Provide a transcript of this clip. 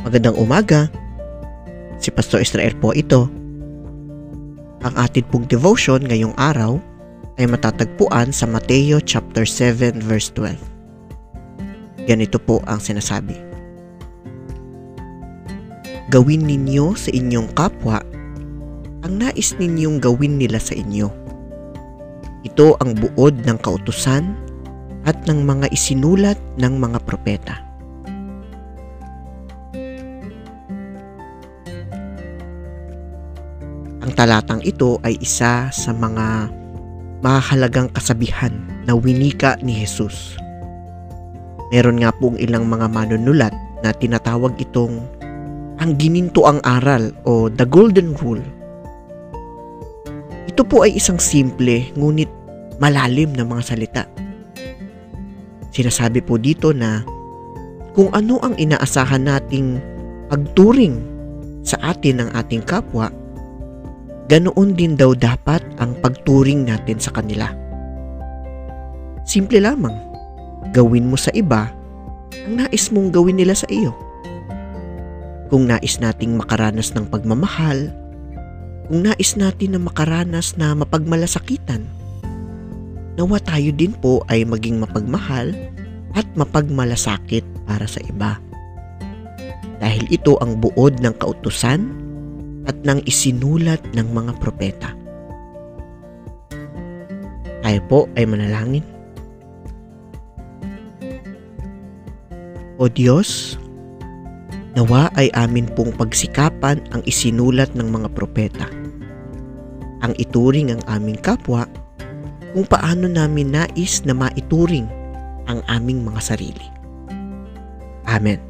Magandang umaga. Si Pastor Israel po ito. Ang atin pong devotion ngayong araw ay matatagpuan sa Mateo chapter 7 verse 12. Ganito po ang sinasabi. Gawin ninyo sa inyong kapwa ang nais ninyong gawin nila sa inyo. Ito ang buod ng kautusan at ng mga isinulat ng mga propeta. Ang talatang ito ay isa sa mga mahalagang kasabihan na winika ni Jesus. Meron nga pong ilang mga manunulat na tinatawag itong ang ginintuang aral o the golden rule. Ito po ay isang simple ngunit malalim na mga salita. Sinasabi po dito na kung ano ang inaasahan nating pagturing sa atin ng ating kapwa, ganoon din daw dapat ang pagturing natin sa kanila. Simple lamang, gawin mo sa iba ang nais mong gawin nila sa iyo. Kung nais nating makaranas ng pagmamahal, kung nais natin na makaranas na mapagmalasakitan, nawa tayo din po ay maging mapagmahal at mapagmalasakit para sa iba. Dahil ito ang buod ng kautusan at ng isinulat ng mga propeta. Tayo po ay manalangin. O Diyos, nawa ay amin pong pagsikapan ang isinulat ng mga propeta. Ang ituring ang aming kapwa kung paano namin nais na maituring ang aming mga sarili. Amen.